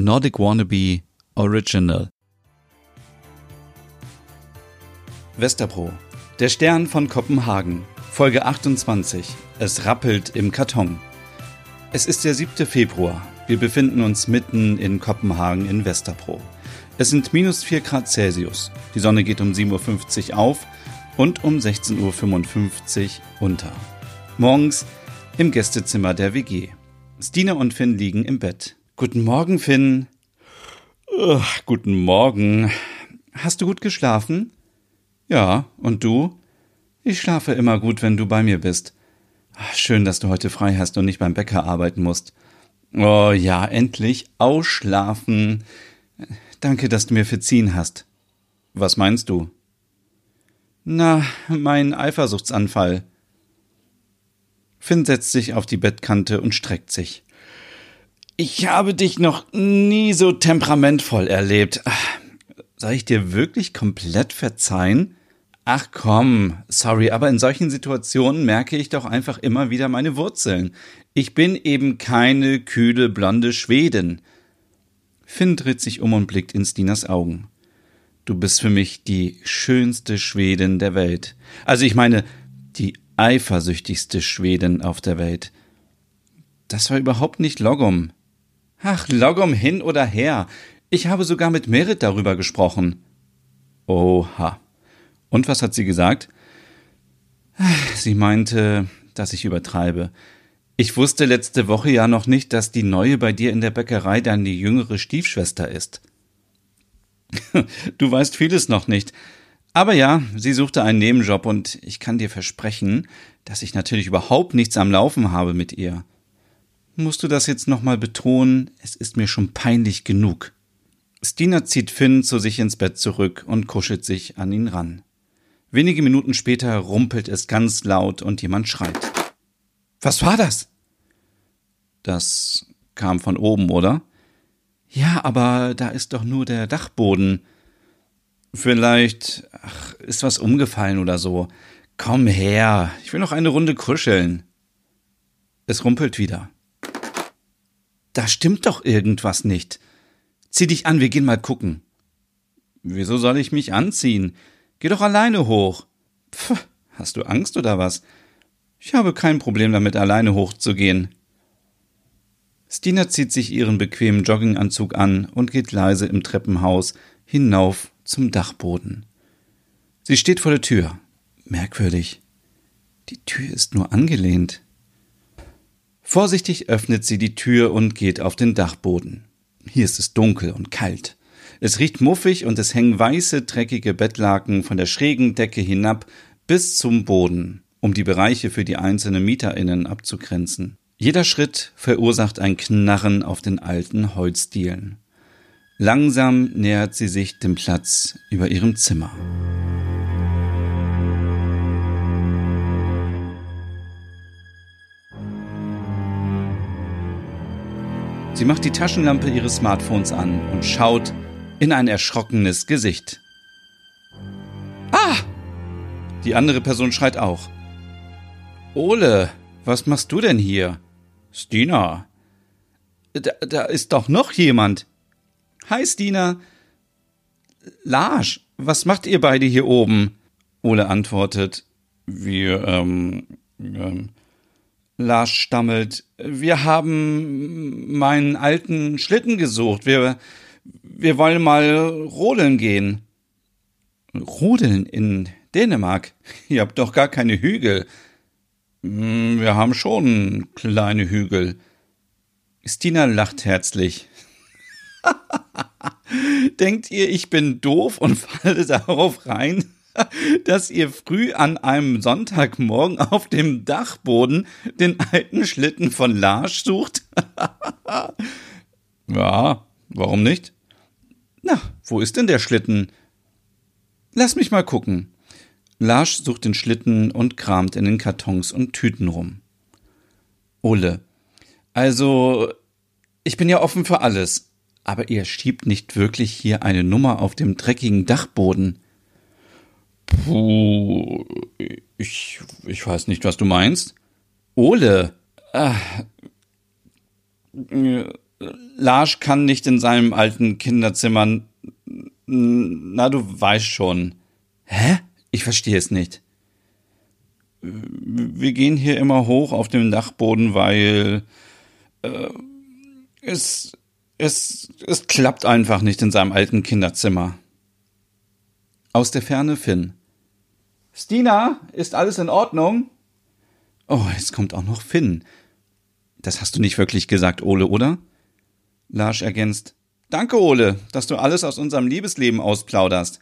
Nordic Wannabe Original. Westerpro. Der Stern von Kopenhagen. Folge 28. Es rappelt im Karton. Es ist der 7. Februar. Wir befinden uns mitten in Kopenhagen in Westerpro. Es sind minus 4 Grad Celsius. Die Sonne geht um 7.50 Uhr auf und um 16.55 Uhr unter. Morgens im Gästezimmer der WG. Stina und Finn liegen im Bett. Guten Morgen, Finn. Ugh, guten Morgen. Hast du gut geschlafen? Ja, und du? Ich schlafe immer gut, wenn du bei mir bist. Schön, dass du heute frei hast und nicht beim Bäcker arbeiten musst. Oh ja, endlich ausschlafen. Danke, dass du mir verziehen hast. Was meinst du? Na, mein Eifersuchtsanfall. Finn setzt sich auf die Bettkante und streckt sich. Ich habe dich noch nie so temperamentvoll erlebt. Soll ich dir wirklich komplett verzeihen? Ach komm, sorry, aber in solchen Situationen merke ich doch einfach immer wieder meine Wurzeln. Ich bin eben keine kühle blonde Schwedin. Finn dreht sich um und blickt in Stinas Augen. Du bist für mich die schönste Schwedin der Welt. Also ich meine, die eifersüchtigste Schwedin auf der Welt. Das war überhaupt nicht Logum. Ach, Logum hin oder her. Ich habe sogar mit Merit darüber gesprochen. Oha. Und was hat sie gesagt? Sie meinte, dass ich übertreibe. Ich wusste letzte Woche ja noch nicht, dass die neue bei dir in der Bäckerei deine jüngere Stiefschwester ist. du weißt vieles noch nicht. Aber ja, sie suchte einen Nebenjob und ich kann dir versprechen, dass ich natürlich überhaupt nichts am Laufen habe mit ihr. Musst du das jetzt nochmal betonen? Es ist mir schon peinlich genug. Stina zieht Finn zu sich ins Bett zurück und kuschelt sich an ihn ran. Wenige Minuten später rumpelt es ganz laut und jemand schreit. Was war das? Das kam von oben, oder? Ja, aber da ist doch nur der Dachboden. Vielleicht ach, ist was umgefallen oder so. Komm her, ich will noch eine Runde kuscheln. Es rumpelt wieder. Da stimmt doch irgendwas nicht. Zieh dich an, wir gehen mal gucken. Wieso soll ich mich anziehen? Geh doch alleine hoch. Pff, hast du Angst oder was? Ich habe kein Problem damit, alleine hochzugehen. Stina zieht sich ihren bequemen Jogginganzug an und geht leise im Treppenhaus hinauf zum Dachboden. Sie steht vor der Tür. Merkwürdig. Die Tür ist nur angelehnt. Vorsichtig öffnet sie die Tür und geht auf den Dachboden. Hier ist es dunkel und kalt. Es riecht muffig und es hängen weiße, dreckige Bettlaken von der schrägen Decke hinab bis zum Boden, um die Bereiche für die einzelnen MieterInnen abzugrenzen. Jeder Schritt verursacht ein Knarren auf den alten Holzdielen. Langsam nähert sie sich dem Platz über ihrem Zimmer. Sie macht die Taschenlampe ihres Smartphones an und schaut in ein erschrockenes Gesicht. Ah! Die andere Person schreit auch. Ole, was machst du denn hier? Stina. Da, da ist doch noch jemand. Hi, Stina. Lars, was macht ihr beide hier oben? Ole antwortet, wir, ähm, ähm, Lars stammelt, wir haben meinen alten Schlitten gesucht. Wir, wir wollen mal rodeln gehen. Rodeln in Dänemark? Ihr habt doch gar keine Hügel. Hm, wir haben schon kleine Hügel. Stina lacht herzlich. Denkt ihr, ich bin doof und falle darauf rein, dass ihr früh an einem Sonntagmorgen auf dem Dachboden den alten Schlitten von Lars sucht? ja, warum nicht? Na, wo ist denn der Schlitten? Lass mich mal gucken. Lars sucht den Schlitten und kramt in den Kartons und Tüten rum. Ole. Also, ich bin ja offen für alles aber ihr schiebt nicht wirklich hier eine Nummer auf dem dreckigen Dachboden. Puh, ich, ich weiß nicht, was du meinst. Ole. Ah, Lars kann nicht in seinem alten Kinderzimmer. Na, du weißt schon. Hä? Ich verstehe es nicht. Wir gehen hier immer hoch auf dem Dachboden, weil äh, es, es, es klappt einfach nicht in seinem alten Kinderzimmer. Aus der Ferne Finn. Stina, ist alles in Ordnung? Oh, jetzt kommt auch noch Finn. Das hast du nicht wirklich gesagt, Ole, oder? Lars ergänzt. Danke, Ole, dass du alles aus unserem Liebesleben ausplauderst.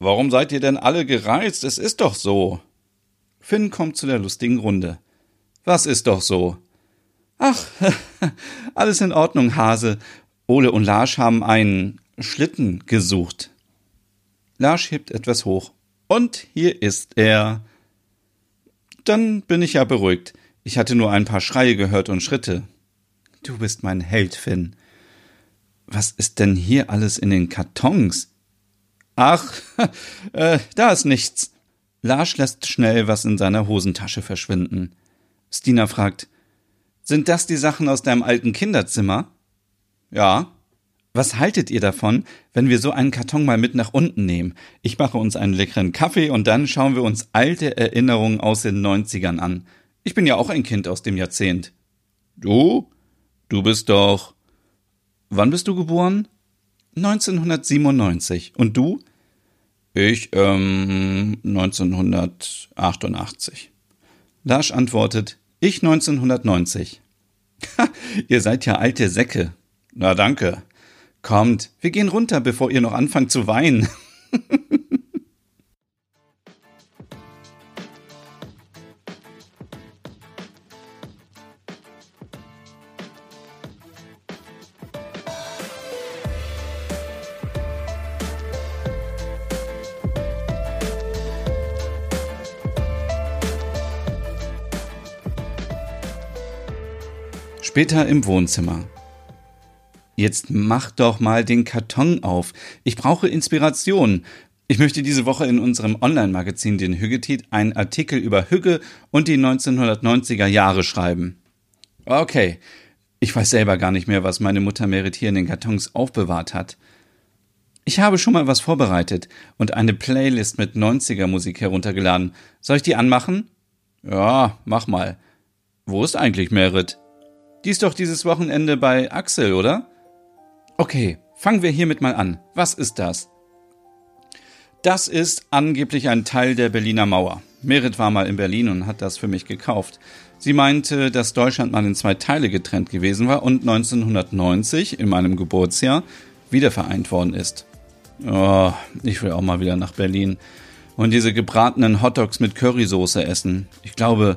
Warum seid ihr denn alle gereizt? Es ist doch so. Finn kommt zu der lustigen Runde. Was ist doch so? Ach, alles in Ordnung, Hase. Ole und Lars haben einen Schlitten gesucht. Lars hebt etwas hoch. Und hier ist er. Dann bin ich ja beruhigt. Ich hatte nur ein paar Schreie gehört und Schritte. Du bist mein Held, Finn. Was ist denn hier alles in den Kartons? Ach, äh, da ist nichts. Lars lässt schnell was in seiner Hosentasche verschwinden. Stina fragt, sind das die Sachen aus deinem alten Kinderzimmer? Ja. Was haltet ihr davon, wenn wir so einen Karton mal mit nach unten nehmen? Ich mache uns einen leckeren Kaffee und dann schauen wir uns alte Erinnerungen aus den 90ern an. Ich bin ja auch ein Kind aus dem Jahrzehnt. Du? Du bist doch. Wann bist du geboren? 1997. Und du? Ich, ähm, 1988. Lars antwortet, ich 1990. Ha, ihr seid ja alte Säcke. Na danke. Kommt, wir gehen runter, bevor ihr noch anfangt zu weinen. Später im Wohnzimmer. Jetzt mach doch mal den Karton auf. Ich brauche Inspiration. Ich möchte diese Woche in unserem Online-Magazin den Hüggetit einen Artikel über Hügge und die 1990er Jahre schreiben. Okay. Ich weiß selber gar nicht mehr, was meine Mutter Merit hier in den Kartons aufbewahrt hat. Ich habe schon mal was vorbereitet und eine Playlist mit 90er Musik heruntergeladen. Soll ich die anmachen? Ja, mach mal. Wo ist eigentlich Merit? Die ist doch dieses Wochenende bei Axel, oder? Okay, fangen wir hiermit mal an. Was ist das? Das ist angeblich ein Teil der Berliner Mauer. Merit war mal in Berlin und hat das für mich gekauft. Sie meinte, dass Deutschland mal in zwei Teile getrennt gewesen war und 1990, in meinem Geburtsjahr, wiedervereint worden ist. Oh, ich will auch mal wieder nach Berlin und diese gebratenen Hotdogs mit Currysoße essen. Ich glaube,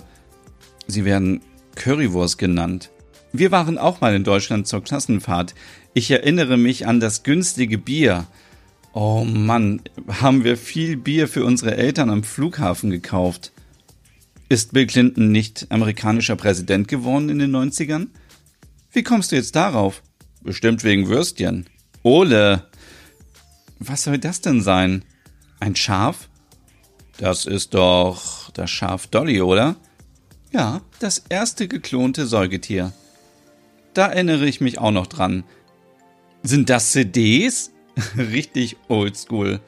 sie werden Currywurst genannt. Wir waren auch mal in Deutschland zur Klassenfahrt. Ich erinnere mich an das günstige Bier. Oh Mann, haben wir viel Bier für unsere Eltern am Flughafen gekauft. Ist Bill Clinton nicht amerikanischer Präsident geworden in den 90ern? Wie kommst du jetzt darauf? Bestimmt wegen Würstchen. Ole! Was soll das denn sein? Ein Schaf? Das ist doch das Schaf Dolly, oder? Ja, das erste geklonte Säugetier. Da erinnere ich mich auch noch dran. Sind das CDs? Richtig oldschool.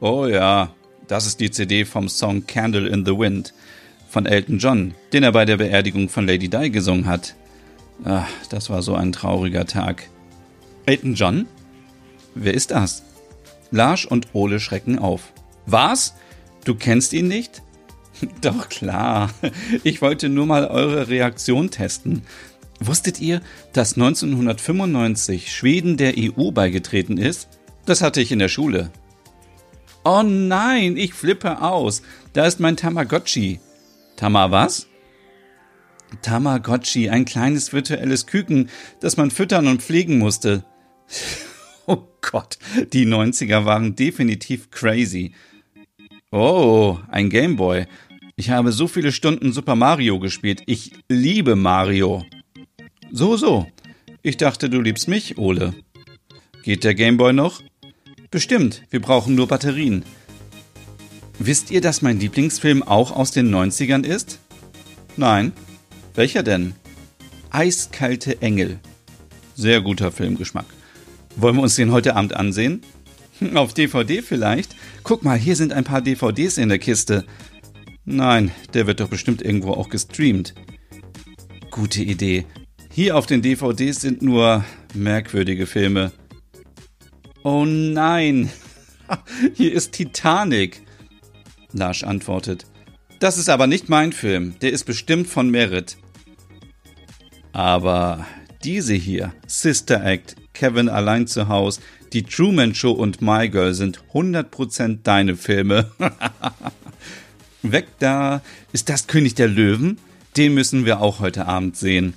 Oh ja, das ist die CD vom Song Candle in the Wind von Elton John, den er bei der Beerdigung von Lady Di gesungen hat. Ach, das war so ein trauriger Tag. Elton John? Wer ist das? Lars und Ole schrecken auf. Was? Du kennst ihn nicht? Doch klar. Ich wollte nur mal eure Reaktion testen. Wusstet ihr, dass 1995 Schweden der EU beigetreten ist? Das hatte ich in der Schule. Oh nein, ich flippe aus. Da ist mein Tamagotchi. Tama was? Tamagotchi, ein kleines virtuelles Küken, das man füttern und pflegen musste. Oh Gott, die 90er waren definitiv crazy. Oh, ein Gameboy. Ich habe so viele Stunden Super Mario gespielt. Ich liebe Mario. So, so. Ich dachte, du liebst mich, Ole. Geht der Gameboy noch? Bestimmt, wir brauchen nur Batterien. Wisst ihr, dass mein Lieblingsfilm auch aus den 90ern ist? Nein. Welcher denn? Eiskalte Engel. Sehr guter Filmgeschmack. Wollen wir uns den heute Abend ansehen? Auf DVD vielleicht? Guck mal, hier sind ein paar DVDs in der Kiste. Nein, der wird doch bestimmt irgendwo auch gestreamt. Gute Idee. Hier auf den DVDs sind nur merkwürdige Filme. Oh nein, hier ist Titanic. Lars antwortet. Das ist aber nicht mein Film, der ist bestimmt von Merit. Aber diese hier, Sister Act, Kevin allein zu Haus, die Truman Show und My Girl sind 100% deine Filme. Weg da, ist das König der Löwen? Den müssen wir auch heute Abend sehen.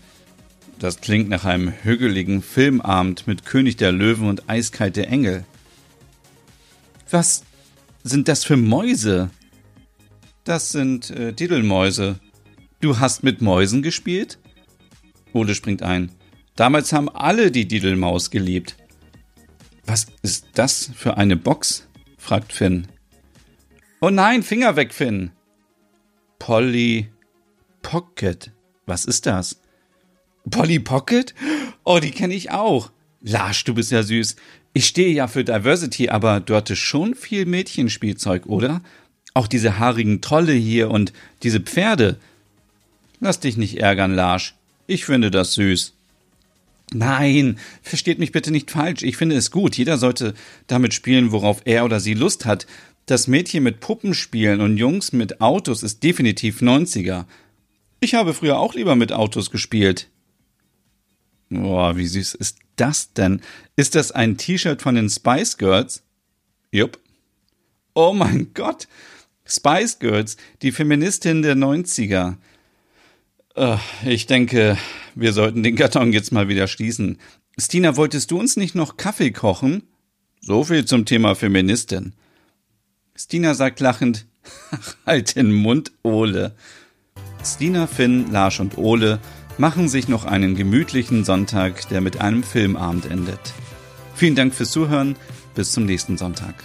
Das klingt nach einem hügeligen Filmabend mit König der Löwen und eiskalte Engel. Was sind das für Mäuse? Das sind äh, Diddlemäuse. Du hast mit Mäusen gespielt? Ole springt ein. Damals haben alle die Diddlemaus geliebt. Was ist das für eine Box? fragt Finn. Oh nein, Finger weg, Finn. Polly Pocket. Was ist das? Polly Pocket? Oh, die kenne ich auch. Lars, du bist ja süß. Ich stehe ja für Diversity, aber du hattest schon viel Mädchenspielzeug, oder? Auch diese haarigen Trolle hier und diese Pferde. Lass dich nicht ärgern, Lars. Ich finde das süß. Nein, versteht mich bitte nicht falsch. Ich finde es gut. Jeder sollte damit spielen, worauf er oder sie Lust hat. Das Mädchen mit Puppen spielen und Jungs mit Autos ist definitiv 90er. Ich habe früher auch lieber mit Autos gespielt. Boah, wie süß ist das denn? Ist das ein T-Shirt von den Spice Girls? Jupp. Oh mein Gott. Spice Girls, die Feministin der 90er. Äh, ich denke, wir sollten den Karton jetzt mal wieder schließen. Stina, wolltest du uns nicht noch Kaffee kochen? So viel zum Thema Feministin. Stina sagt lachend, ach, halt den Mund, Ole. Stina, Finn, Lars und Ole machen sich noch einen gemütlichen Sonntag, der mit einem Filmabend endet. Vielen Dank fürs Zuhören, bis zum nächsten Sonntag.